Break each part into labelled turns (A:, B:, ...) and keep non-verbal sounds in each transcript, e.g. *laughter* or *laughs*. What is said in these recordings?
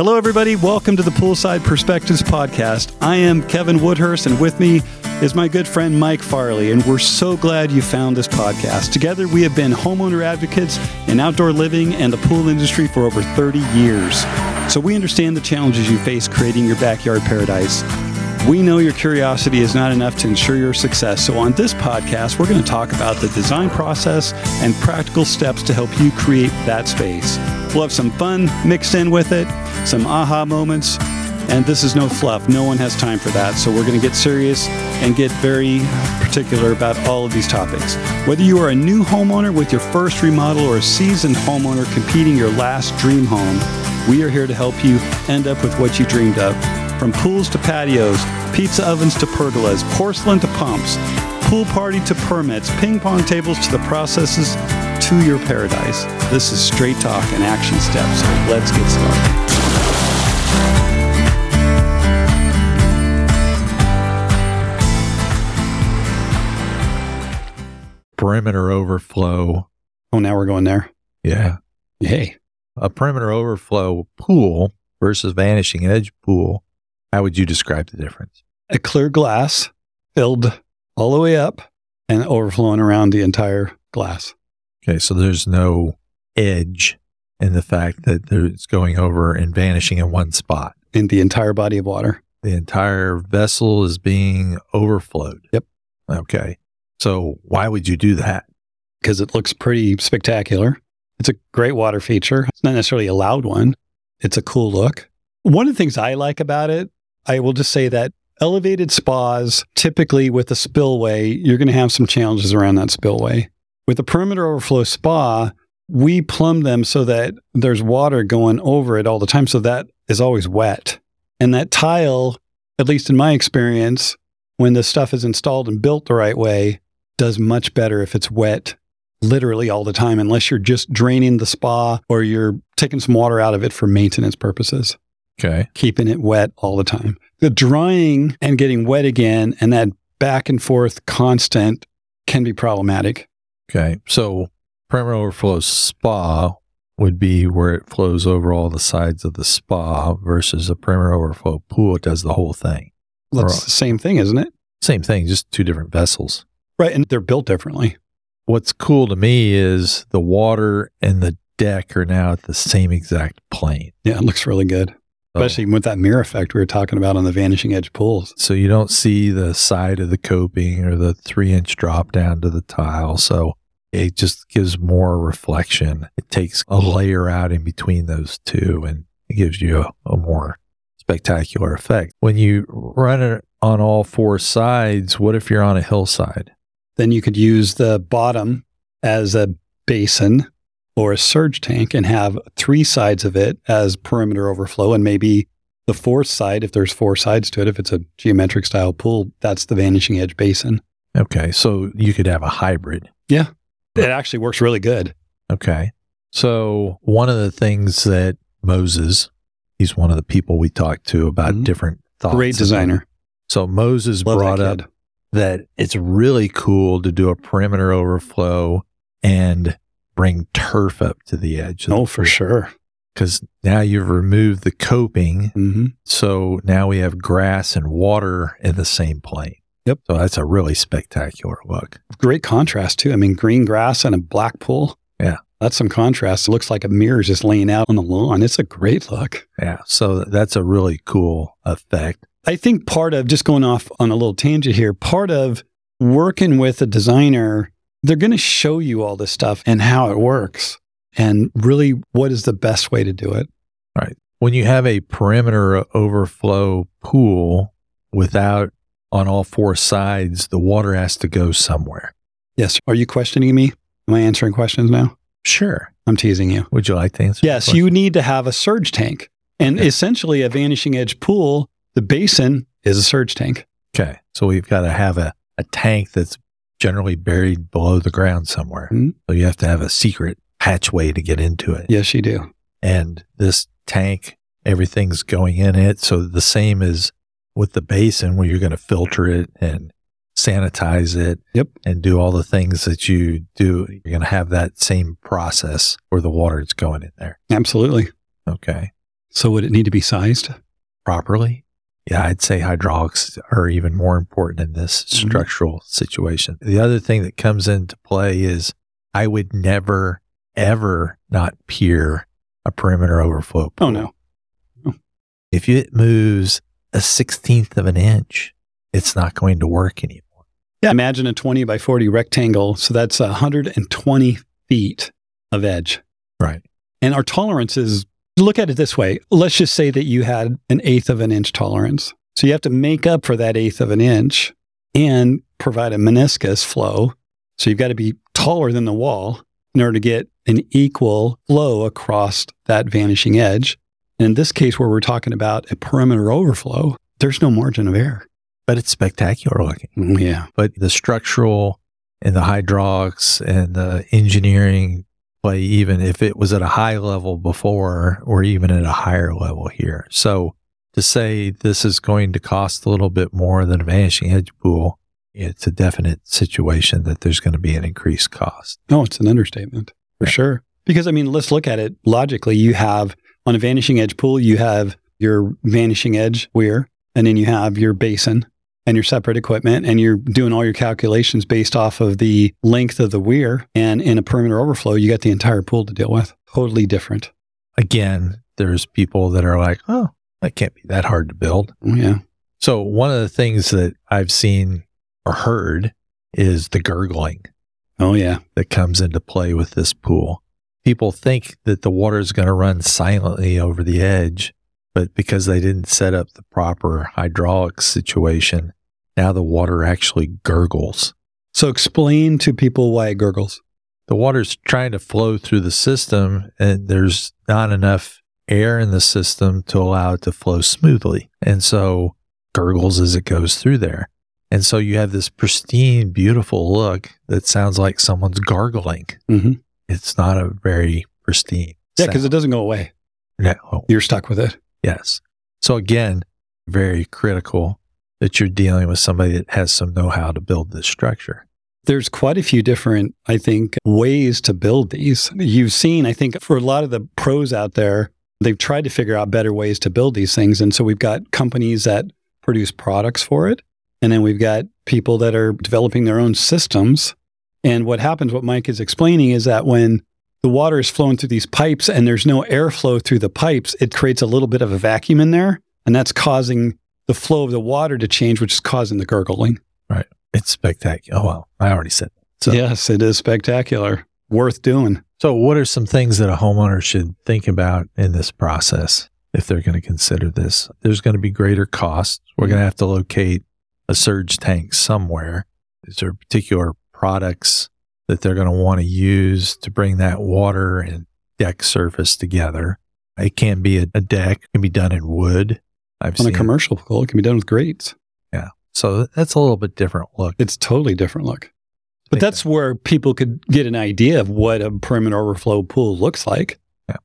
A: Hello, everybody. Welcome to the Poolside Perspectives podcast. I am Kevin Woodhurst, and with me is my good friend Mike Farley, and we're so glad you found this podcast. Together, we have been homeowner advocates in outdoor living and the pool industry for over 30 years. So we understand the challenges you face creating your backyard paradise. We know your curiosity is not enough to ensure your success. So, on this podcast, we're going to talk about the design process and practical steps to help you create that space. We'll have some fun mixed in with it, some aha moments, and this is no fluff. No one has time for that. So, we're going to get serious and get very particular about all of these topics. Whether you are a new homeowner with your first remodel or a seasoned homeowner competing your last dream home, we are here to help you end up with what you dreamed of. From pools to patios, pizza ovens to pergolas, porcelain to pumps, pool party to permits, ping pong tables to the processes to your paradise. This is straight talk and action steps. So let's get started.
B: perimeter overflow.
A: Oh, now we're going there.
B: Yeah.
A: Hey,
B: A perimeter overflow pool versus vanishing edge pool. How would you describe the difference?
A: a clear glass filled all the way up and overflowing around the entire glass.
B: Okay. So there's no edge in the fact that it's going over and vanishing in one spot.
A: in the entire body of water.
B: The entire vessel is being overflowed.
A: Yep.
B: Okay. So why would you do that?
A: because it looks pretty spectacular. It's a great water feature. It's not necessarily a loud one. It's a cool look. One of the things I like about it, I will just say that elevated spas, typically with a spillway, you're going to have some challenges around that spillway. With a perimeter overflow spa, we plumb them so that there's water going over it all the time. So that is always wet. And that tile, at least in my experience, when the stuff is installed and built the right way, does much better if it's wet literally all the time, unless you're just draining the spa or you're taking some water out of it for maintenance purposes,
B: Okay.
A: keeping it wet all the time. The drying and getting wet again and that back and forth constant can be problematic.
B: Okay. So perimeter overflow spa would be where it flows over all the sides of the spa versus a perimeter overflow pool. It does the whole thing.
A: That's
B: Right.
A: the same thing, isn't it?
B: Same thing, just two different vessels.
A: Right. And they're built differently.
B: What's cool to me is the water and the deck are now at the same exact plane.
A: Yeah, it looks really good,
B: So,
A: especially with that mirror effect we were talking about on the vanishing edge pools.
B: so you don't see the side of the coping or the three inch drop down to the tile. So it just gives more reflection. It takes a layer out in between those two and it gives you a, a more spectacular effect. When you run it on all four sides, what if you're on a hillside?
A: Then you could use the bottom as a basin or a surge tank and have three sides of it as perimeter overflow and maybe the fourth side if there's four sides to it if it's a geometric style pool that's the vanishing edge basin
B: Okay, so you could have a hybrid.
A: Yeah it actually works really good
B: Okay. So one of the things that Moses, he's one of the people we talked to about
A: Mhm.
B: different thoughts.
A: great designer
B: So Moses
A: Love
B: brought
A: that
B: up that it's really cool to do a perimeter overflow and bring turf up to the edge.
A: oh for sure
B: Because now you've removed the coping.
A: hmm
B: So now we have grass and water in the same plane.
A: Yep.
B: So that's a really spectacular look.
A: great contrast too i mean green grass and a black pool
B: Yeah.
A: that's some contrast it looks like a mirror just laying out on the lawn it's a great look
B: Yeah. So that's a really cool effect.
A: I think part of just going off on a little tangent here, part of working with a designer, they're going to show you all this stuff and how it works and really what is the best way to do it. Right.
B: When you have a perimeter overflow pool without on all four sides, the water has to go somewhere.
A: Yes. Are you questioning me? Am I answering questions now?
B: Sure.
A: I'm teasing you.
B: Would you like to answer?
A: Yes, you need to have a surge tank. And essentially, a vanishing edge pool, the basin is a surge tank.
B: Okay. So we've got to have a, a tank that's generally buried below the ground somewhere.
A: Mhm.
B: So you have to have a secret hatchway to get into it.
A: Yes, you do.
B: And this tank, everything's going in it. So the same as with the basin where you're going to filter it and sanitize it
A: Yep.
B: and do all the things that you do. You're going to have that same process where the water is going in there.
A: Absolutely.
B: Okay.
A: So would it need to be sized?
B: properly, yeah, I'd say hydraulics are even more important in this
A: Mhm.
B: structural situation. The other thing that comes into play is I would never, ever not pier a perimeter overflow pool.
A: Oh no.
B: If it moves a sixteenth of an inch, it's not going to work anymore.
A: Yeah, imagine a 20 by 40 rectangle. So that's 120 feet of edge.
B: Right.
A: And our tolerance is look at it this way. Let's just say that you had an eighth of an inch tolerance. So you have to make up for that eighth of an inch and provide a meniscus flow. So you've got to be taller than the wall in order to get an equal flow across that vanishing edge. And in this case, where we're talking about a perimeter overflow, there's no margin of error.
B: But it's spectacular looking. Mm-hmm.
A: Yeah.
B: But the structural and the hydraulics and the engineering play even if it was at a high level before or even at a higher level here. So to say this is going to cost a little bit more than a vanishing edge pool, it's a definite situation that there's going to be an increased cost.
A: No, it's an understatement for
B: Yeah.
A: sure. Because I mean, let's look at it logically. You have on a vanishing edge pool, you have your vanishing edge weir, and then you have your basin and your separate equipment, and you're doing all your calculations based off of the length of the weir. And in a perimeter overflow, you got the entire pool to deal with. Totally different.
B: Again, there's people that are like, oh, that can't be that hard to build.
A: Oh, Yeah.
B: So one of the things that I've seen or heard is the gurgling.
A: Oh yeah.
B: that comes into play with this pool. People think that the water is going to run silently over the edge, but because they didn't set up the proper hydraulic situation, now the water actually gurgles.
A: So explain to people why it gurgles.
B: The water's trying to flow through the system, and there's not enough air in the system to allow it to flow smoothly. And so gurgles as it goes through there. And so you have this pristine, beautiful look that sounds like someone's gargling.
A: Mm-hmm.
B: it's not a very pristine.
A: Yeah, because it doesn't go away.
B: No.
A: You're stuck with it.
B: Yes. So again, very critical that you're dealing with somebody that has some know-how to build this structure.
A: There's quite a few different, I think, ways to build these. You've seen, I think, for a lot of the pros out there, they've tried to figure out better ways to build these things. And so we've got companies that produce products for it. And then we've got people that are developing their own systems. And what happens, what Mike is explaining, is that when the water is flowing through these pipes and there's no airflow through the pipes, it creates a little bit of a vacuum in there. And that's causing the flow of the water to change, which is causing the gurgling. Right.
B: It's spectacular. Oh well, I already said. That. So,
A: yes, it is spectacular. Worth doing.
B: so what are some things that a homeowner should think about in this process if they're going to consider this? There's going to be greater costs. We're going to have to locate a surge tank somewhere. Is there particular products that they're going to want to use to bring that water and deck surface together? It can be a, a deck, it can be done in wood. I've
A: On a commercial pool, it can be done with grates. Yeah.
B: So that's a little bit different look.
A: It's totally different look. But that's where people could get an idea of what a perimeter overflow pool looks like. Yeah.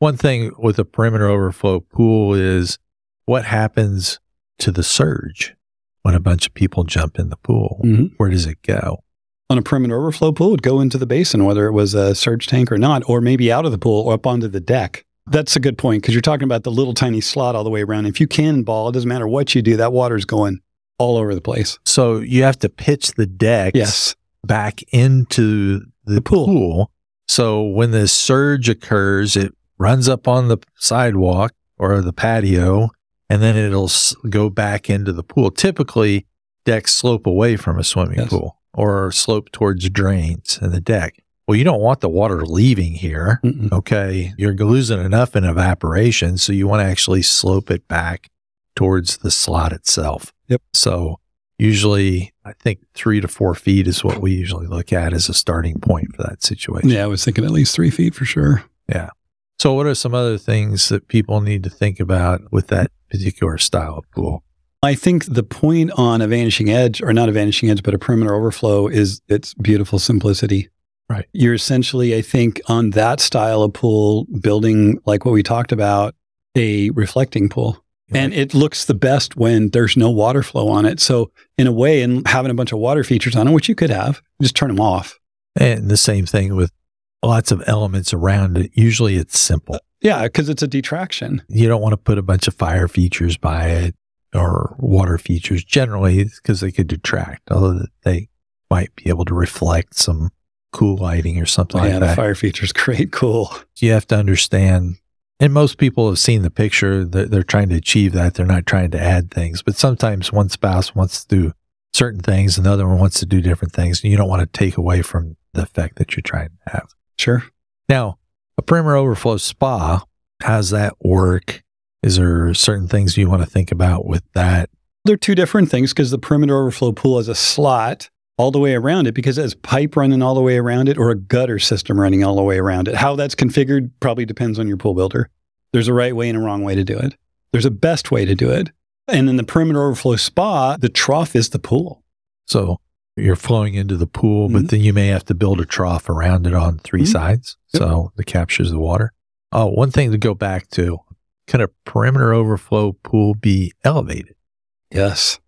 B: One thing with a perimeter overflow pool is what happens to the surge when a bunch of people jump in the pool?
A: Mhm.
B: Where does it go?
A: On a perimeter overflow pool, would go into the basin, whether it was a surge tank or not, or maybe out of the pool or up onto the deck. That's a good point because you're talking about the little tiny slot all the way around. If you cannonball, it doesn't matter what you do, that water's going all over the place.
B: So you have to pitch the decks
A: Yes.
B: back into the,
A: pool.
B: pool. So when the surge occurs, it runs up on the sidewalk or the patio, and then it'll go back into the pool. Typically, decks slope away from a swimming
A: Yes.
B: pool or slope towards drains in the deck. Well, you don't want the water leaving here.
A: Mm-mm.
B: Okay. You're losing enough in evaporation. So you want to actually slope it back towards the slot itself.
A: Yep.
B: So usually, I think three to four feet is what we usually look at as a starting point for that situation.
A: Yeah, I was thinking at least three feet for sure. Yeah.
B: So, what are some other things that people need to think about with that particular style of pool?
A: I think the point on a vanishing edge, or not a vanishing edge, but a perimeter overflow, is its beautiful simplicity.
B: Right.
A: You're essentially, I think, on that style of pool, building like what we talked about, a reflecting pool. And it looks the best when there's no water flow on it. So, in a way, and having a bunch of water features on it, which you could have, just turn them off.
B: And the same thing with lots of elements around it. Usually it's simple.
A: Yeah, because it's a detraction.
B: You don't want to put a bunch of fire features by it or water features generally because they could detract, although they might be able to reflect some cool lighting or something
A: Oh,
B: like
A: yeah,
B: that.
A: the fire feature's *laughs* great. Cool.
B: you have to understand and most people have seen the picture they're, they're trying to achieve that they're not trying to add things but sometimes one spouse wants to do certain things and the other one wants to do different things and you don't want to take away from the effect that you're trying to have
A: Sure.
B: now a perimeter overflow spa how's that work is there certain things you want to think about with that
A: They're two different things because the perimeter overflow pool has a slot all the way around it because it has pipe running all the way around it or a gutter system running all the way around it. How that's configured probably depends on your pool builder. There's a right way and a wrong way to do it. There's a best way to do it. And in the perimeter overflow spa, the trough is the pool.
B: so you're flowing into the pool
A: Mhm.
B: but then you may have to build a trough around it on 3
A: Mhm.
B: sides
A: Yep.
B: so it captures the water oh one thing to go back to can a perimeter overflow pool be elevated
A: Yes.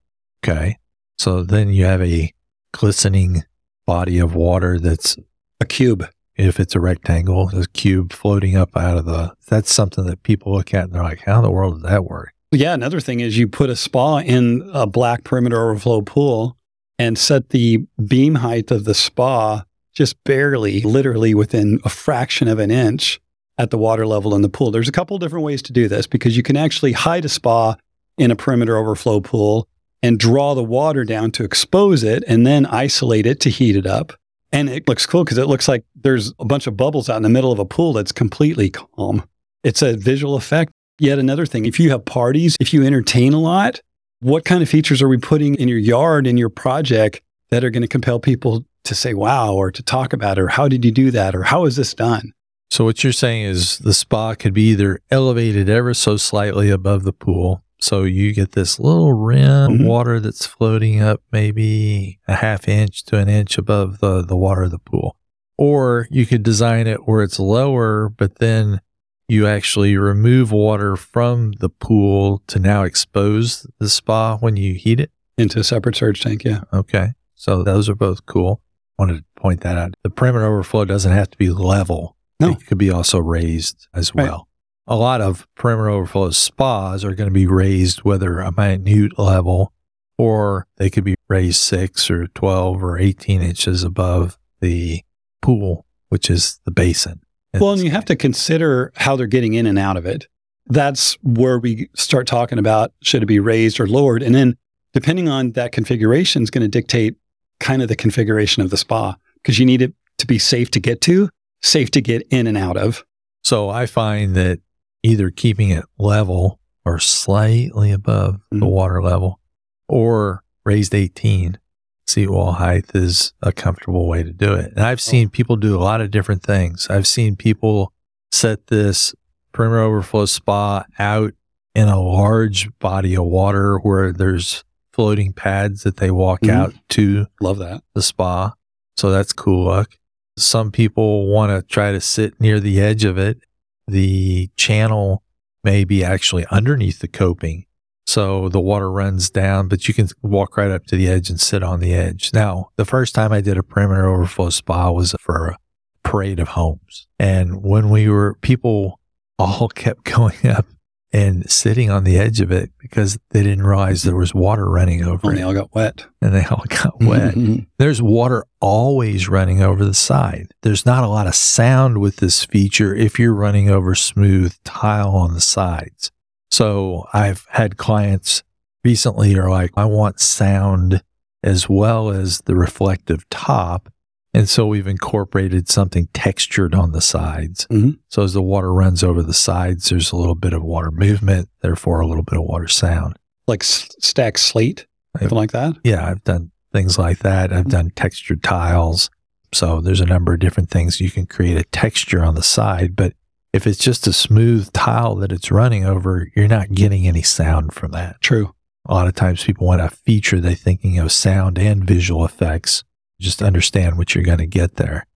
B: okay so then you have a glistening body of water that's
A: A cube.
B: if it's a rectangle a cube floating up out of the that's something that people look at and they're like how in the world does that work
A: Yeah, another thing is you put a spa in a black perimeter overflow pool and set the beam height of the spa just barely, literally within a fraction of an inch at the water level in the pool. There's a couple different ways to do this because you can actually hide a spa in a perimeter overflow pool and draw the water down to expose it and then isolate it to heat it up. And it looks cool because it looks like there's a bunch of bubbles out in the middle of a pool that's completely calm. It's a visual effect. Yet another thing, if you have parties, if you entertain a lot, what kind of features are we putting in your yard, in your project that are going to compel people to say, wow, or to talk about, or how did you do that, or how is this done?
B: So what you're saying is the spa could be either elevated ever so slightly above the pool so you get this little rim of
A: Mhm.
B: water that's floating up maybe a half inch to an inch above the, the water of the pool or you could design it where it's lower but then you actually remove water from the pool to now expose the spa when you heat it
A: Into a separate surge tank, yeah.
B: Okay. So those are both cool. Wanted to point that out. The perimeter overflow doesn't have to be level.
A: No.
B: It could be also raised as
A: Right.
B: well. A lot of perimeter overflow spas are going to be raised whether a minute level or they could be raised six or 12 or 18 inches above the pool, which is the basin.
A: Well, and you have to consider how they're getting in and out of it. That's where we start talking about should it be raised or lowered. And then depending on that configuration is going to dictate kind of the configuration of the spa because you need it to be safe to get to, safe to get in and out of.
B: So I find that either keeping it level or slightly above the
A: Mhm.
B: water level or raised 18 seat wall height is a comfortable way to do it. And I've seen people do a lot of different things. I've seen people set this perimeter overflow spa out in a large body of water where there's floating pads that they walk
A: Mhm.
B: out to
A: Love that.
B: the spa. So that's cool look. Some people want to try to sit near the edge of it. The channel may be actually underneath the coping. So the water runs down, but you can walk right up to the edge and sit on the edge. Now, the first time I did a perimeter overflow spa was for a parade of homes. And when we were, people all *laughs* kept going up and sitting on the edge of it because they didn't realize there was water running over
A: When
B: it
A: they all got wet.
B: and they all got wet. *laughs* There's water always running over the side. There's not a lot of sound with this feature if you're running over smooth tile on the sides. So I've had clients recently are like, I want sound as well as the reflective top. And so we've incorporated something textured on the sides.
A: Mhm.
B: So as the water runs over the sides, there's a little bit of water movement, therefore a little bit of water sound.
A: like s- stacked slate, something like that.
B: Yeah, I've done things like that. I've done textured tiles. So there's a number of different things you can create a texture on the side. But if it's just a smooth tile that it's running over, you're not getting any sound from that.
A: True.
B: A lot of times people want a feature, they're thinking of sound and visual effects. Just understand what you're going to get there.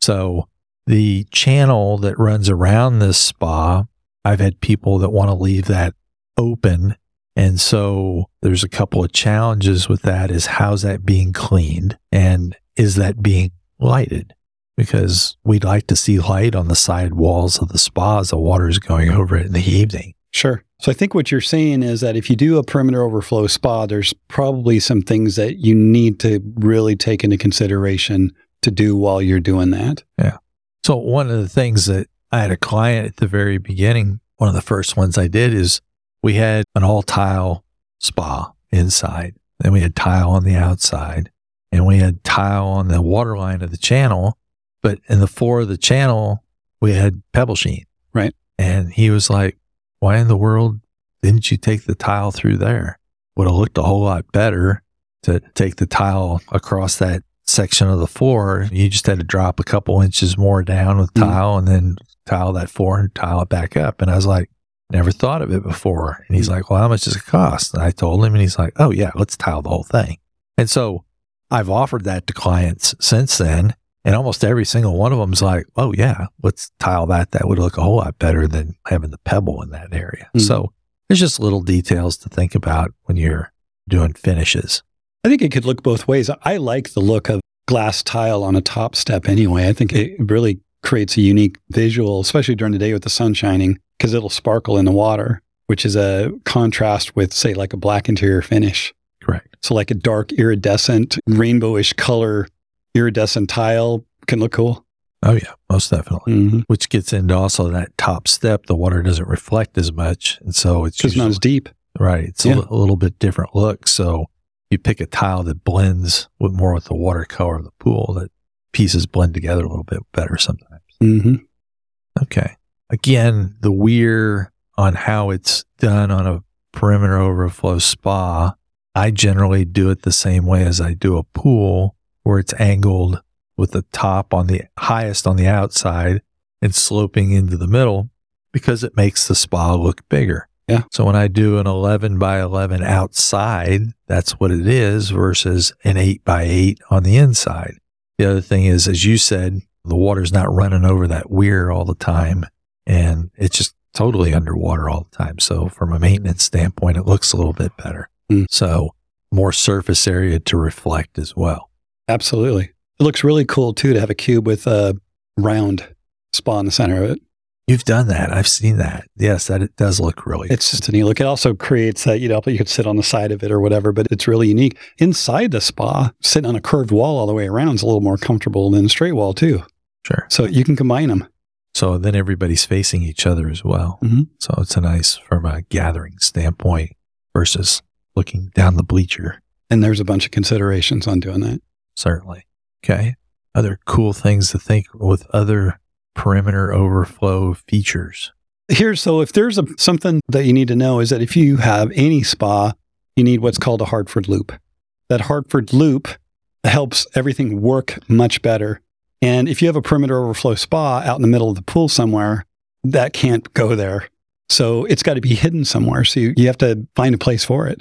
B: So the channel that runs around this spa, I've had people that want to leave that open. And so there's a couple of challenges with that is how's that being cleaned and is that being lighted? because we'd like to see light on the side walls of the spa as the water is going over it in the evening.
A: Sure. So I think what you're saying is that if you do a perimeter overflow spa, there's probably some things that you need to really take into consideration to do while you're doing that.
B: Yeah. So one of the things that I had a client at the very beginning, one of the first ones I did is we had an all tile spa inside. Then we had tile on the outside and we had tile on the water line of the channel. But in the floor of the channel, we had pebble sheen.
A: Right.
B: And he was like, why in the world didn't you take the tile through there? Would have looked a whole lot better to take the tile across that section of the floor. You just had to drop a couple inches more down with
A: Mm.
B: tile and then tile that floor and tile it back up. And I was like, never thought of it before. And he's like, well, how much does it cost? And I told him, and he's like, oh, yeah, let's tile the whole thing. And so I've offered that to clients since then. And almost every single one of them's like, oh, yeah, let's tile that. That would look a whole lot better than having the pebble in that area.
A: Mm.
B: So there's just little details to think about when you're doing finishes.
A: I think it could look both ways. I like the look of glass tile on a top step anyway. I think it really creates a unique visual, especially during the day with the sun shining, because it'll sparkle in the water, which is a contrast with, say, like a black interior finish.
B: Correct.
A: So, like a dark iridescent, rainbowish color iridescent tile can look cool.
B: Oh, yeah, most definitely.
A: Mm-hmm.
B: Which gets into also that top step. The water doesn't reflect as much. And so it's
A: Just not as deep.
B: right. It's
A: Yeah.
B: a, little bit different look. So you pick a tile that blends with more with the water color of the pool, that pieces blend together a little bit better sometimes.
A: Mm-hmm.
B: Okay. Again, the weir on how it's done on a perimeter overflow spa, I generally do it the same way as I do a pool, where it's angled with the top on the highest on the outside and sloping into the middle because it makes the spa look bigger.
A: Yeah.
B: So when I do an 11 by 11 outside, that's what it is versus an 8 by 8 on the inside. The other thing is, as you said, the water's not running over that weir all the time and it's just totally underwater all the time. So from a maintenance standpoint, it looks a little bit better.
A: Mm.
B: So more surface area to reflect as well.
A: Absolutely. It looks really cool too to have a cube with a round spa in the center of it.
B: You've done that. I've seen that. Yes, that it does look really.
A: It's just a neat look. It also creates that, you know, you could sit on the side of it or whatever, but it's really unique. Inside the spa, sitting on a curved wall all the way around is a little more comfortable than a straight wall too.
B: sure.
A: So you can combine them.
B: So then everybody's facing each other as well.
A: Mhm.
B: So it's a nice from a gathering standpoint versus looking down the bleacher.
A: And there's a bunch of considerations on doing that.
B: Certainly. Okay. Other cool things to think with other perimeter overflow features.
A: Here, so if there's a, something that you need to know is that if you have any spa, you need what's called a Hartford loop. That Hartford loop helps everything work much better. And if you have a perimeter overflow spa out in the middle of the pool somewhere, that can't go there. So it's got to be hidden somewhere. So you, you have to find a place for it.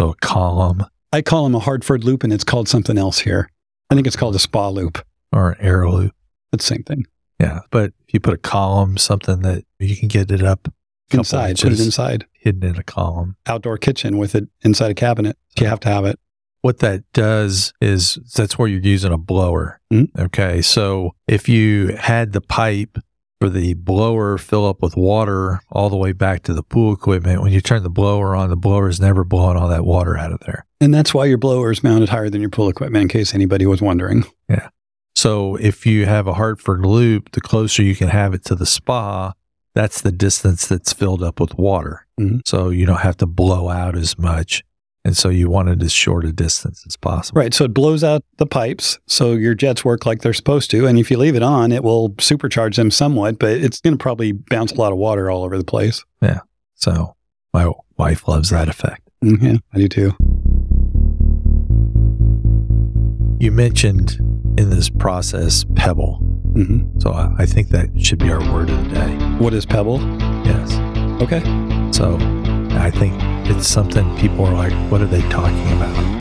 B: So a column
A: I call them a Hartford loop, and it's called something else here. I think it's called a spa loop.
B: or an arrow loop.
A: It's the same thing.
B: Yeah. But if you put a column, something that you can get it up
A: Inside, put it inside.
B: hidden in a column.
A: Outdoor kitchen with it inside a cabinet. You have to have it.
B: What that does is that's where you're using a blower.
A: Mhm.
B: Okay. So if you had the pipe for the blower fill up with water all the way back to the pool equipment, when you turn the blower on, the blower is never blowing all that water out of there.
A: And that's why your blower is mounted higher than your pool equipment, in case anybody was wondering. Yeah.
B: So if you have a Hartford loop, the closer you can have it to the spa, that's the distance that's filled up with water.
A: Mhm.
B: So you don't have to blow out as much. And so you want it as short a distance as possible.
A: Right. So it blows out the pipes. So your jets work like they're supposed to. And if you leave it on, it will supercharge them somewhat, but it's going to probably bounce a lot of water all over the place. Yeah.
B: So my wife loves that effect.
A: Mm, yeah, I do too.
B: You mentioned in this process pebble.
A: hmm
B: So I think that should be our word of the day.
A: What is Pebble?
B: Yes.
A: Okay.
B: So I think it's something people are like, what are they talking about?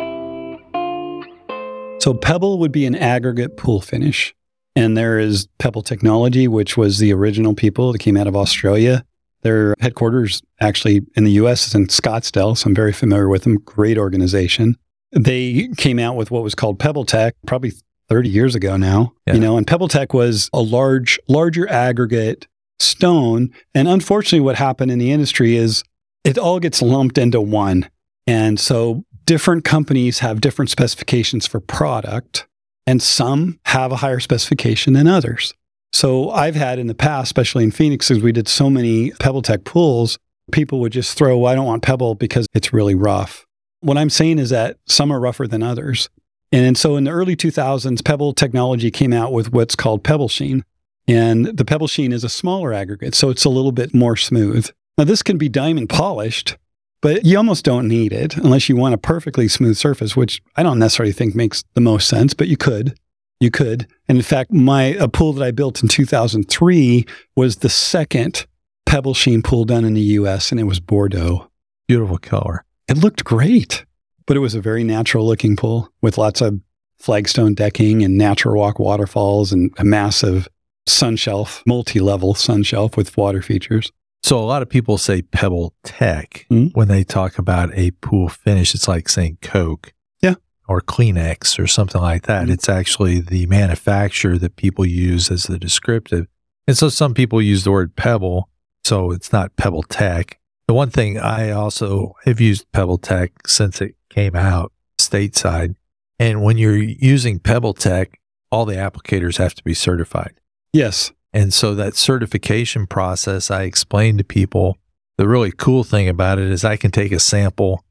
A: So Pebble would be an aggregate pool finish. And there is Pebble Technology, which was the original people that came out of Australia. Their headquarters actually in the US is in Scottsdale, so I'm very familiar with them. Great organization. They came out with what was called Pebble Tech probably 30 years ago now,
B: Yeah.
A: you know, and Pebble Tech was a large, larger aggregate stone. And unfortunately, what happened in the industry is it all gets lumped into one. And so different companies have different specifications for product, and some have a higher specification than others. So I've had in the past, especially in Phoenix, because we did so many Pebble Tech pools, people would just throw, well, I don't want Pebble because it's really rough. What I'm saying is that some are rougher than others. And so in the early 2000s, Pebble technology came out with what's called Pebble Sheen. And the Pebble Sheen is a smaller aggregate, so it's a little bit more smooth. Now, this can be diamond polished, but you almost don't need it unless you want a perfectly smooth surface, which I don't necessarily think makes the most sense, but you could. You could. And in fact, my a pool that I built in 2003 was the second Pebble Sheen pool done in the US, and it was Bordeaux.
B: Beautiful color.
A: It looked great, but it was a very natural looking pool with lots of flagstone decking and natural rock waterfalls and a massive sun shelf, multi level sun shelf with water features.
B: So a lot of people say Pebble Tech
A: Mhm.
B: when they talk about a pool finish. It's like saying Coke,
A: Yeah.
B: or Kleenex, or something like that.
A: Mhm.
B: It's actually the manufacturer that people use as the descriptive. And so some people use the word Pebble, so it's not Pebble Tech. The one thing I also have used Pebble Tech since it came out stateside, and when you're using Pebble Tech, all the applicators have to be certified.
A: Yes.
B: And so that certification process, I explained to people the really cool thing about it is I can take a sample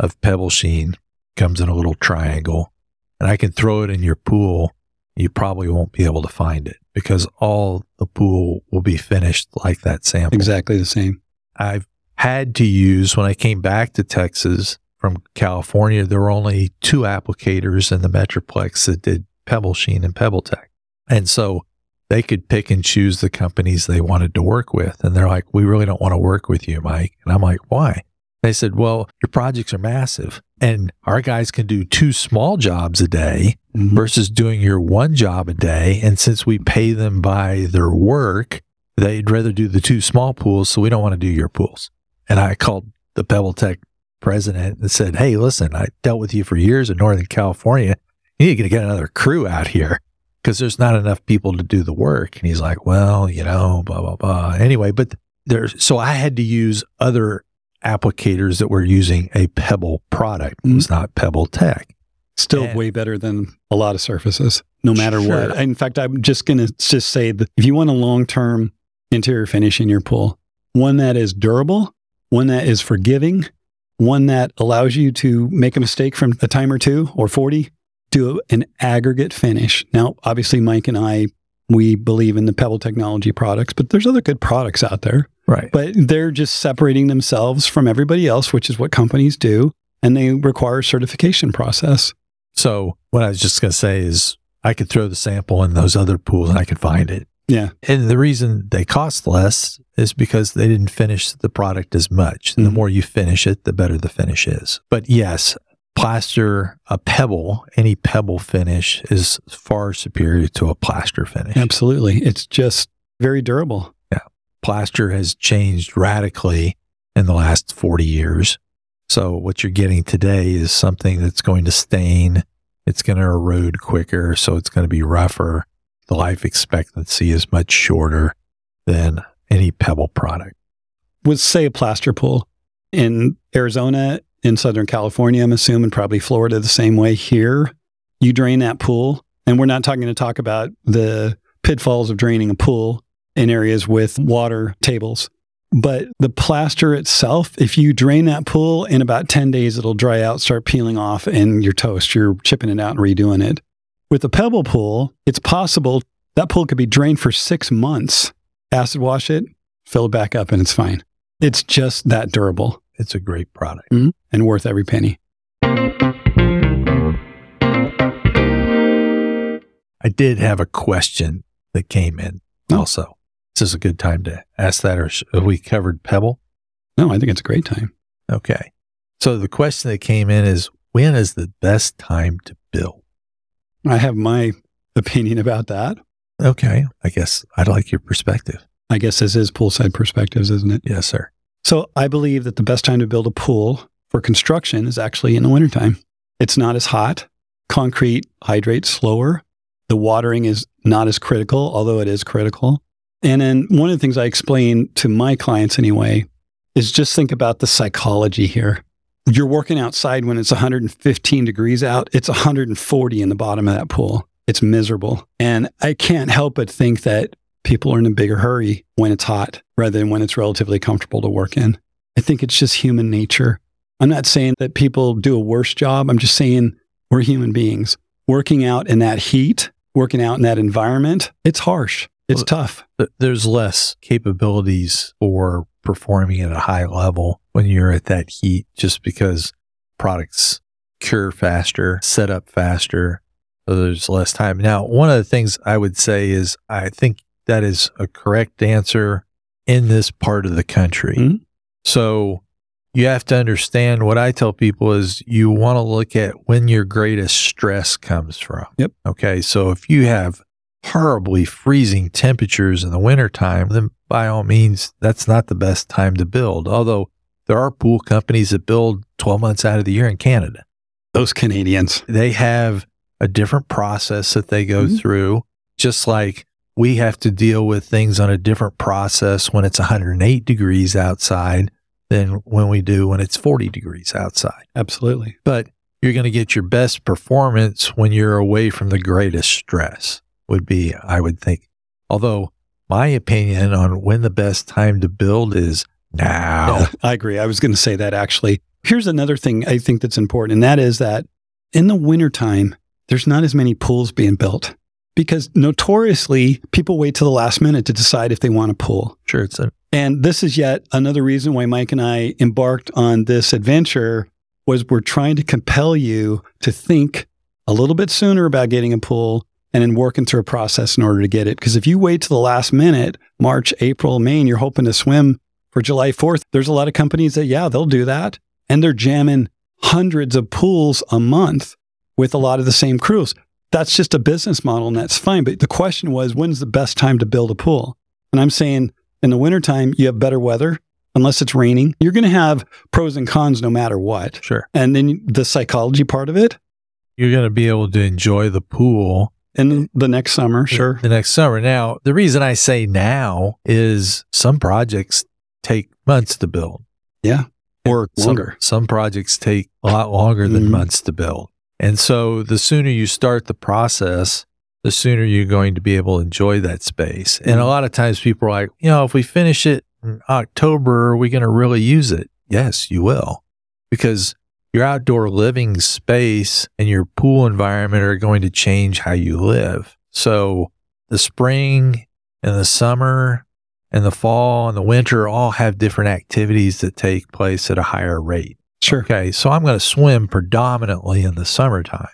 B: of Pebble Sheen, comes in a little triangle, and I can throw it in your pool. You probably won't be able to find it because all the pool will be finished like that sample.
A: Exactly the same.
B: I've had to use when I came back to Texas from California, there were only two applicators in the Metroplex that did Pebble Sheen and Pebble Tech. And so they could pick and choose the companies they wanted to work with. And they're like, we really don't want to work with you, Mike. And I'm like, why? They said, well, your projects are massive and our guys can do two small jobs a day
A: Mhm.
B: versus doing your one job a day. And since we pay them by their work, they'd rather do the two small pools. So we don't want to do your pools. And I called the Pebble Tech president and said, Hey, listen, I dealt with you for years in Northern California. You need to get another crew out here because there's not enough people to do the work. And he's like, Well, you know, blah, blah, blah. Anyway, but there's so I had to use other applicators that were using a Pebble product. It was mm-hmm. not Pebble Tech.
A: Still
B: And-
A: way better than a lot of surfaces, no matter
B: Sure.
A: what. In fact, I'm just going to just say that if you want a long term interior finish in your pool, one that is durable, one that is forgiving, one that allows you to make a mistake from a time or two or 40, do an aggregate finish. Now, obviously, Mike and I, we believe in the Pebble technology products, but there's other good products out there.
B: Right.
A: But they're just separating themselves from everybody else, which is what companies do. And they require a certification process.
B: So what I was just going to say is I could throw the sample in those other pools and I could find it.
A: Yeah.
B: And the reason they cost less is because they didn't finish the product as much. The
A: Mhm.
B: more you finish it, the better the finish is. But yes, plaster, a pebble, any pebble finish is far superior to a plaster finish.
A: Absolutely. It's just very durable. Yeah.
B: Plaster has changed radically in the last 40 years. So what you're getting today is something that's going to stain. It's going to erode quicker. So it's going to be rougher. The life expectancy is much shorter than any pebble product.
A: With, say, a plaster pool in Arizona, in Southern California, I'm assuming probably Florida the same way here. You drain that pool, and we're not talking to talk about the pitfalls of draining a pool in areas with water tables. But the plaster itself, if you drain that pool in about 10 days, it'll dry out, start peeling off, and you're toast. You're chipping it out and redoing it. With a pebble pool, it's possible that pool could be drained for six months. Acid wash it, fill it back up, and it's fine. It's just that durable
B: It's a great product. Mm-hmm.
A: and worth every penny.
B: I did have a question that came in
A: Oh.
B: also. Is this a good time to ask that or have we covered pebble?
A: No, I think it's a great time.
B: Okay. So the question that came in is when is the best time to build?
A: I have my opinion about that.
B: Okay. I guess I'd like your perspective.
A: I guess this is poolside perspectives, isn't it?
B: Yes, sir.
A: So I believe that the best time to build a pool for construction is actually in the wintertime. It's not as hot. Concrete hydrates slower. The watering is not as critical, although it is critical. And then one of the things I explain to my clients anyway is just think about the psychology here. You're working outside when it's 115 degrees out, it's 140 in the bottom of that pool. It's miserable. And I can't help but think that people are in a bigger hurry when it's hot rather than when it's relatively comfortable to work in. I think it's just human nature. I'm not saying that people do a worse job. I'm just saying we're human beings. Working out in that heat, working out in that environment, it's harsh. It's
B: Well,
A: tough.
B: th- there's less capabilities for performing at a high level when you're at that heat just because products cure faster, set up faster. So there's less time. Now, one of the things I would say is I think that is a correct answer in this part of the country.
A: Mhm.
B: So you have to understand what I tell people is you want to look at when your greatest stress comes from.
A: Yep.
B: Okay. So if you have horribly freezing temperatures in the wintertime, then by all means, that's not the best time to build. Although there are pool companies that build 12 months out of the year in Canada.
A: Those Canadians.
B: They have a different process that they go
A: Mhm.
B: through, just like we have to deal with things on a different process when it's 108 degrees outside than when we do when it's 40 degrees outside
A: Absolutely.
B: but you're going to get your best performance when you're away from the greatest stress would be i would think although my opinion on when the best time to build is now
A: Yeah, I agree. I was going to say that actually. Here's another thing I think that's important, and that is that in the wintertime, there's not as many pools being built because notoriously people wait till the last minute to decide if they want a pool.
B: sure it's a
A: And this is yet another reason why Mike and I embarked on this adventure was we're trying to compel you to think a little bit sooner about getting a pool and then working through a process in order to get it. Because if you wait till the last minute, March, April, May, and you're hoping to swim for July 4th, there's a lot of companies that, yeah, they'll do that. And they're jamming hundreds of pools a month with a lot of the same crews. That's just a business model and that's fine. But the question was, when's the best time to build a pool? And I'm saying in the wintertime, you have better weather unless it's raining. You're going to have pros and cons no matter what.
B: sure
A: And then the psychology part of it,
B: you're going to be able to enjoy the pool
A: and the next summer, sure.
B: the next summer now the reason i say now is some projects take months to build Yeah.
A: Or
B: Some-
A: longer.
B: Some, projects take a lot longer than
A: Mhm.
B: months to build. And so the sooner you start the process, the sooner you're going to be able to enjoy that space. And a
A: Mhm.
B: lot of times people are like, you know, if we finish it in October, are we going to really use it? Yes, you will. Because your outdoor living space and your pool environment are going to change how you live. So the spring and the summer and the fall and the winter all have different activities that take place at a higher rate.
A: Sure.
B: Okay, so I'm going to swim predominantly in the summertime,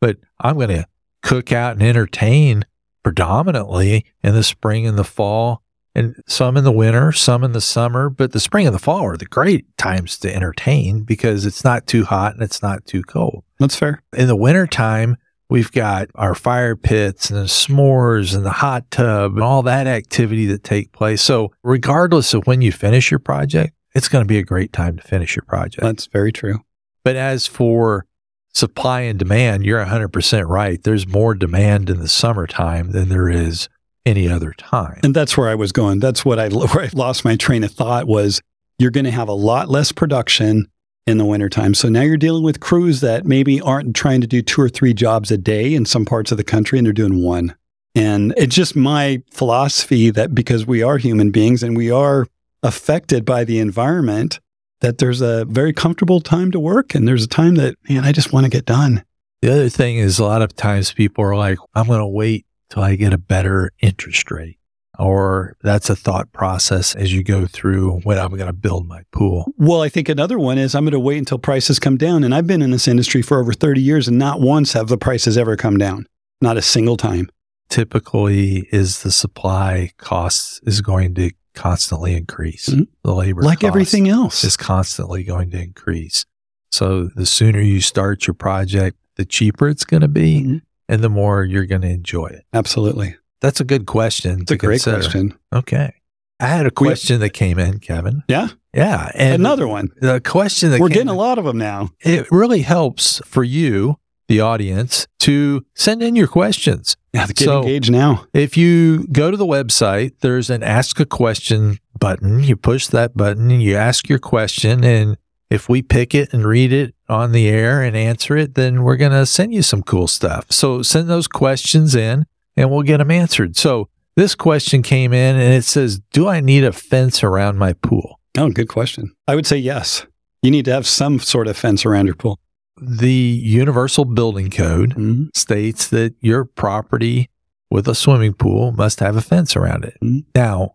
B: but I'm going to cook out and entertain predominantly in the spring and the fall, and some in the winter, some in the summer. But the spring and the fall are the great times to entertain because it's not too hot and it's not too cold.
A: That's fair.
B: In the wintertime, we've got our fire pits and the s'mores and the hot tub and all that activity that take place. So regardless of when you finish your project, it's going to be a great time to finish your project.
A: That's very true.
B: But as for supply and demand, you're 100% right. There's more demand in the summertime than there is any other time.
A: And that's where I was going. That's what I, *laughs* where I lost my train of thought was you're going to have a lot less production in the wintertime. So now you're dealing with crews that maybe aren't trying to do two or three jobs a day in some parts of the country and they're doing one. And it's just my philosophy that because we are human beings and we are affected by the environment, that there's a very comfortable time to work and there's a time that, man, I just want to get done.
B: The other thing is a lot of times people are like, I'm going to wait till I get a better interest rate. Or that's a thought process as you go through when I'm going to build my pool.
A: Well, I think another one is I'm going to wait until prices come down. And I've been in this industry for over 30 years and not once have the prices ever come down. Not a single time.
B: Typically, is the supply costs is going to constantly increase.
A: Mhm.
B: The labor
A: Like everything else.
B: is constantly going to increase. So the sooner you start your project, the cheaper it's going to be,
A: Mhm.
B: and the more you're going to enjoy it.
A: Absolutely.
B: That's a good question.
A: It's a great question.
B: Okay. I had a question that came in, Kevin.
A: Yeah.
B: Yeah. And
A: Another one.
B: the question that
A: We're getting a lot of them now.
B: it really helps for you, the audience, to send in your questions
A: Yeah, get
B: So-
A: engaged now.
B: If you go to the website, there's an ask a question button. You push that button and you ask your question. And if we pick it and read it on the air and answer it, then we're going to send you some cool stuff. So send those questions in and we'll get them answered. So this question came in and it says, Do I need a fence around my pool?
A: Oh, good question. I would say yes. You need to have some sort of fence around your pool.
B: The Universal Building Code
A: Mhm.
B: states that your property with a swimming pool must have a fence around it.
A: Mhm.
B: Now,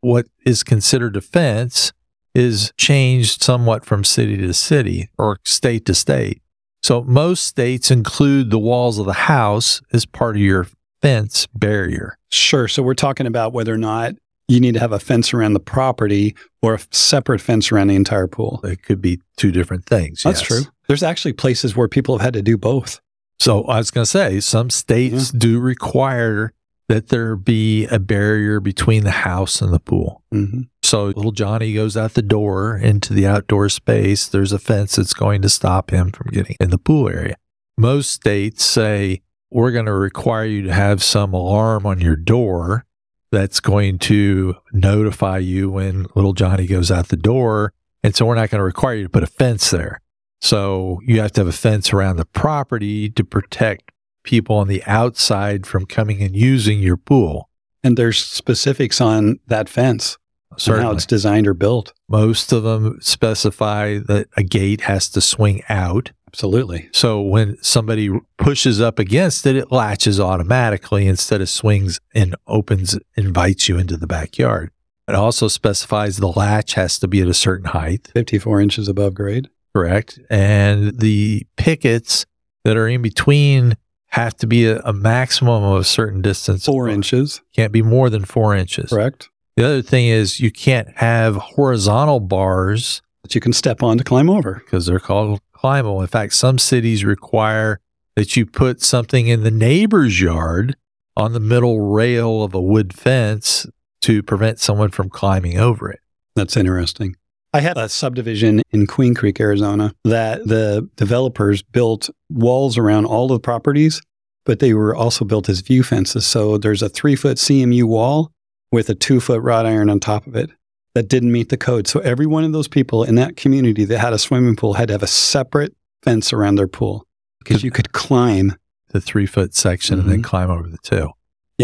B: what is considered a fence is changed somewhat from city to city or state to state. So most states include the walls of the house as part of your fence barrier.
A: Sure. So we're talking about whether or not you need to have a fence around the property or a separate fence around the entire pool.
B: It could be two different things.
A: That's
B: yes.
A: true. There's actually places where people have had to do both.
B: So I was going to say, some states do require that there be a barrier between the house and the pool.
A: hmm
B: So little Johnny goes out the door into the outdoor space. There's a fence that's going to stop him from getting in the pool area. Most states say we're going to require you to have some alarm on your door that's going to notify you when little Johnny goes out the door. And so we're not going to require you to put a fence there. So you have to have a fence around the property to protect people on the outside from coming and using your pool.
A: And there's specifics on that fence and how it's designed or built.
B: Most of them specify that a gate has to swing out.
A: Absolutely.
B: So when somebody pushes up against it, it latches automatically instead of swings and opens, invites you into the backyard. It also specifies the latch has to be at a certain height,
A: 54 inches above grade.
B: Correct? And the pickets that are in between have to be a, a maximum of a certain distance.
A: Four inches.
B: Can't be more than four inches.
A: Correct.
B: The other thing is you can't have horizontal bars
A: That you can step on to climb over.
B: because they're called climbable. In fact, some cities require that you put something in the neighbor's yard on the middle rail of a wood fence to prevent someone from climbing over it.
A: That's interesting. I had a subdivision in Queen Creek, Arizona, that the developers built walls around all the properties, but they were also built as view fences. So there's a three foot CMU wall with a two foot wrought iron on top of it that didn't meet the code. So every one of those people in that community that had a swimming pool had to have a separate fence around their pool because you could climb.
B: The three foot section and then mm-hmm. climb over the two.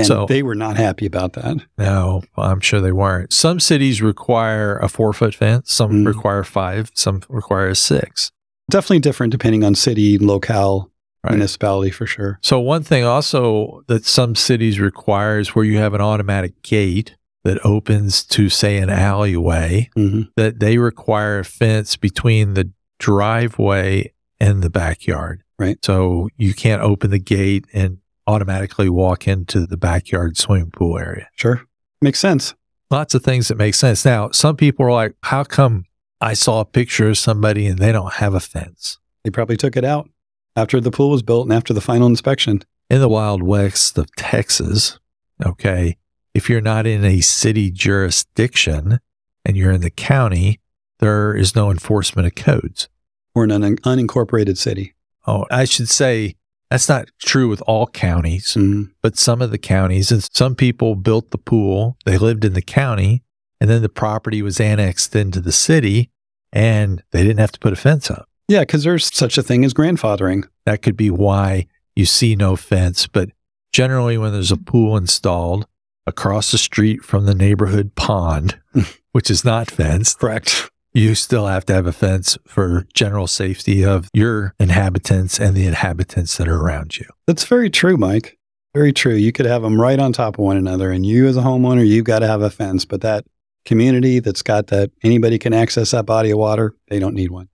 A: And
B: So-
A: they were not happy about that.
B: No, I'm sure they weren't. Some cities require a four foot fence, some
A: Mm.
B: require five, some require a six.
A: Definitely different depending on city, locale,
B: Right.
A: municipality for sure.
B: So one thing also that some cities require is where you have an automatic gate that opens to say an alleyway
A: hmm
B: that they require a fence between the driveway and the backyard.
A: Right.
B: So you can't open the gate and automatically walk into the backyard swimming pool area.
A: Sure. Makes sense.
B: Lots of things that make sense. Now, some people are like, how come I saw a picture of somebody and they don't have a fence?
A: They probably took it out after the pool was built and after the final inspection.
B: in the wild west of Texas, okay, if you're not in a city jurisdiction and you're in the county, there is no enforcement of codes.
A: We're in an unincorporated city.
B: Oh, I should say that's not true with all counties,
A: Mhm.
B: but some of the counties and some people built the pool, they lived in the county, and then the property was annexed into the city and they didn't have to put a fence up.
A: Yeah, because there's such a thing as grandfathering.
B: That could be why you see no fence. But generally, when there's a pool installed across the street from the neighborhood pond, *laughs* which is not fenced,
A: Correct.
B: You still have to have a fence for general safety of your inhabitants and the inhabitants that are around you.
A: That's very true, Mike. Very true. You could have them right on top of one another, and you as a homeowner, you've got to have a fence. But that community that's got that anybody can access that body of water, they don't need one.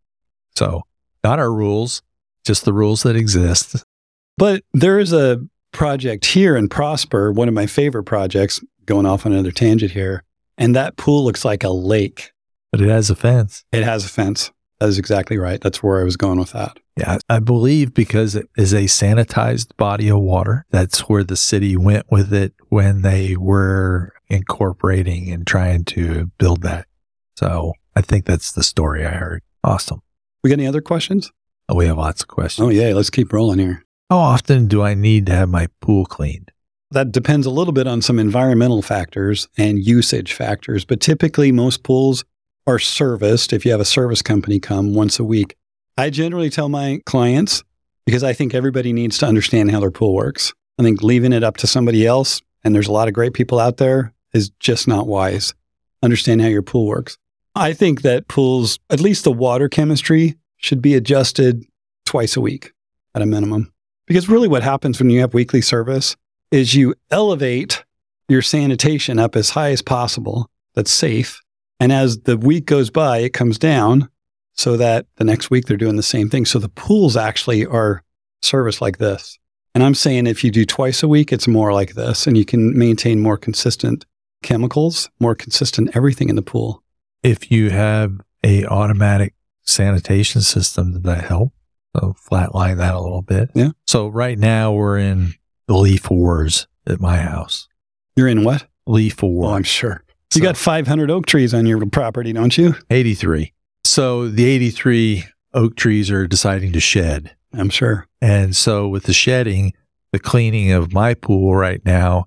B: So, not our rules, just the rules that exist.
A: But there is a project here in Prosper, one of my favorite projects, going off on another tangent here, and that pool looks like a lake.
B: But it has a fence.
A: It has a fence. That is exactly right. That's where I was going with that.
B: Yeah, I believe because it is a sanitized body of water. That's where the city went with it when they were incorporating and trying to build that. So I think that's the story I heard. Awesome.
A: We got any other questions?
B: Oh, we have lots of questions.
A: Oh, yeah. Let's keep rolling here.
B: How often do I need to have my pool cleaned?
A: That depends a little bit on some environmental factors and usage factors, but typically most pools are serviced if you have a service company come once a week. I generally tell my clients because I think everybody needs to understand how their pool works. I think leaving it up to somebody else, and there's a lot of great people out there, is just not wise. Understand how your pool works. I think that pools, at least the water chemistry, should be adjusted twice a week at a minimum. Because really, what happens when you have weekly service is you elevate your sanitation up as high as possible that's safe. And as the week goes by, it comes down so that the next week they're doing the same thing. So the pools actually are serviced like this. And I'm saying if you do twice a week, it's more like this, and you can maintain more consistent chemicals, more consistent everything in the pool.
B: If you have a automatic sanitation system, does that help? So flatline that a little bit.
A: Yeah.
B: So right now we're in the leaf wars at my house.
A: You're in what?
B: Leaf war.
A: Oh, I'm sure. You
B: So-
A: got 500 oak trees on your property, don't you?
B: 83. So the 83 oak trees are deciding to shed.
A: I'm sure.
B: And so with the shedding, the cleaning of my pool right now,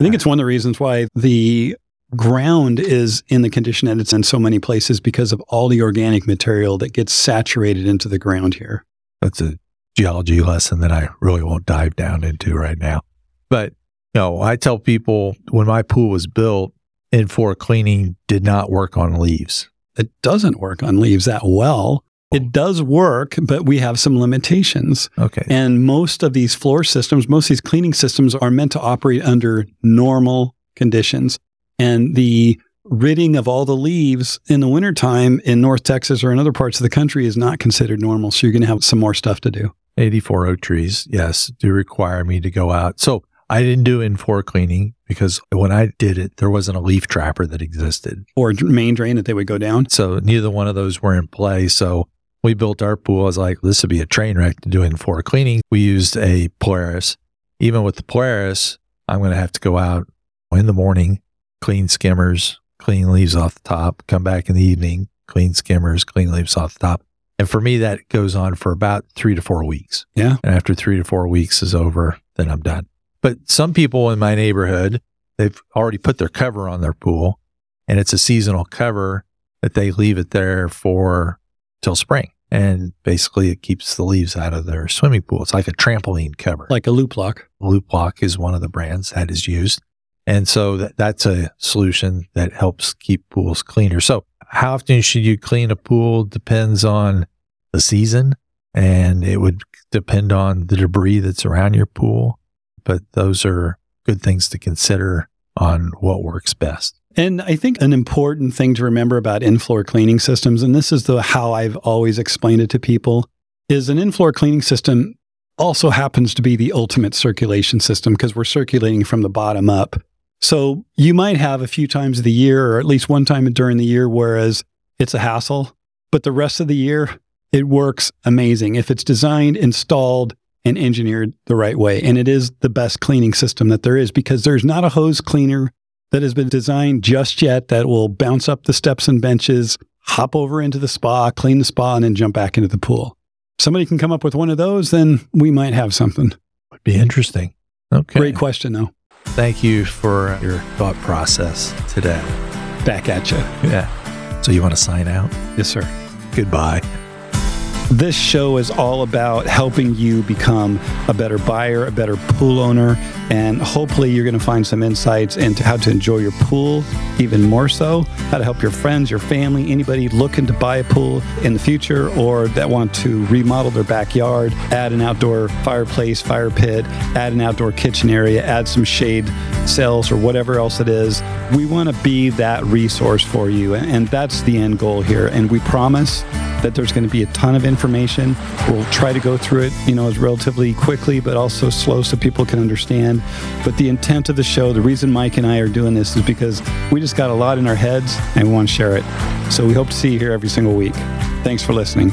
A: I think it's one of the reasons why the ground is in the condition that it's in so many places because of all the organic material that gets saturated into the ground here.
B: that's a geology lesson that I really won't dive down into right now. But no, I tell people when my pool was built, in-floor cleaning did not work on leaves.
A: It doesn't work on leaves that well. It does work, but we have some limitations.
B: Okay.
A: And most of these floor systems, most of these cleaning systems are meant to operate under normal conditions. And the ridding of all the leaves in the wintertime in North Texas or in other parts of the country is not considered normal. So you're going to have some more stuff to do.
B: 84 oak trees, yes, do require me to go out. So I didn't do in-floor cleaning because when I did it, there wasn't a leaf trapper that existed.
A: Or main drain that they would go down.
B: So neither one of those were in play. So we built our pool. I was like, this would be a train wreck to do in-floor cleaning. We used a Polaris. Even with the Polaris, I'm going to have to go out in the morning, clean skimmers, clean leaves off the top, come back in the evening, clean skimmers, clean leaves off the top. And for me, that goes on for about three to four weeks.
A: Yeah.
B: And after three to four weeks is over, then I'm done. But some people in my neighborhood, they've already put their cover on their pool and it's a seasonal cover that they leave it there for till spring. And basically it keeps the leaves out of their swimming pool. It's like a trampoline cover.
A: Like a Loop-Loc.
B: Loop Lock is one of the brands that is used. And so that, that's a solution that helps keep pools cleaner. So how often should you clean a pool depends on the season and it would depend on the debris that's around your pool. But those are good things to consider on what works best.
A: And I think an important thing to remember about in-floor cleaning systems, and this is the how I've always explained it to people, is an in-floor cleaning system also happens to be the ultimate circulation system because we're circulating from the bottom up. So you might have a few times of the year, or at least one time during the year, whereas it's a hassle, but the rest of the year it works amazing if it's designed, installed, and engineered the right way. And it is the best cleaning system that there is because there's not a hose cleaner that has been designed just yet that will bounce up the steps and benches, hop over into the spa, clean the spa, and then jump back into the pool. If somebody can come up with one of those, then we might have something.
B: Would be interesting. Okay.
A: Great question, though.
B: Thank you for your thought process today.
A: Back at you.
B: Yeah. So you want to sign out?
A: Yes, sir.
B: Goodbye.
A: This show is all about helping you become a better buyer, a better pool owner, and hopefully you're going to find some insights into how to enjoy your pool even more so, how to help your friends, your family, anybody looking to buy a pool in the future or that want to remodel their backyard, add an outdoor fireplace, fire pit, add an outdoor kitchen area, add some shade cells or whatever else it is. We want to be that resource for you, and that's the end goal here. And we promise that there's going to be a ton of information. We'll try to go through it, you know, as relatively quickly, but also slow so people can understand. But the intent of the show, the reason Mike and I are doing this is because we just got a lot in our heads and we want to share it. So we hope to see you here every single week. Thanks for listening.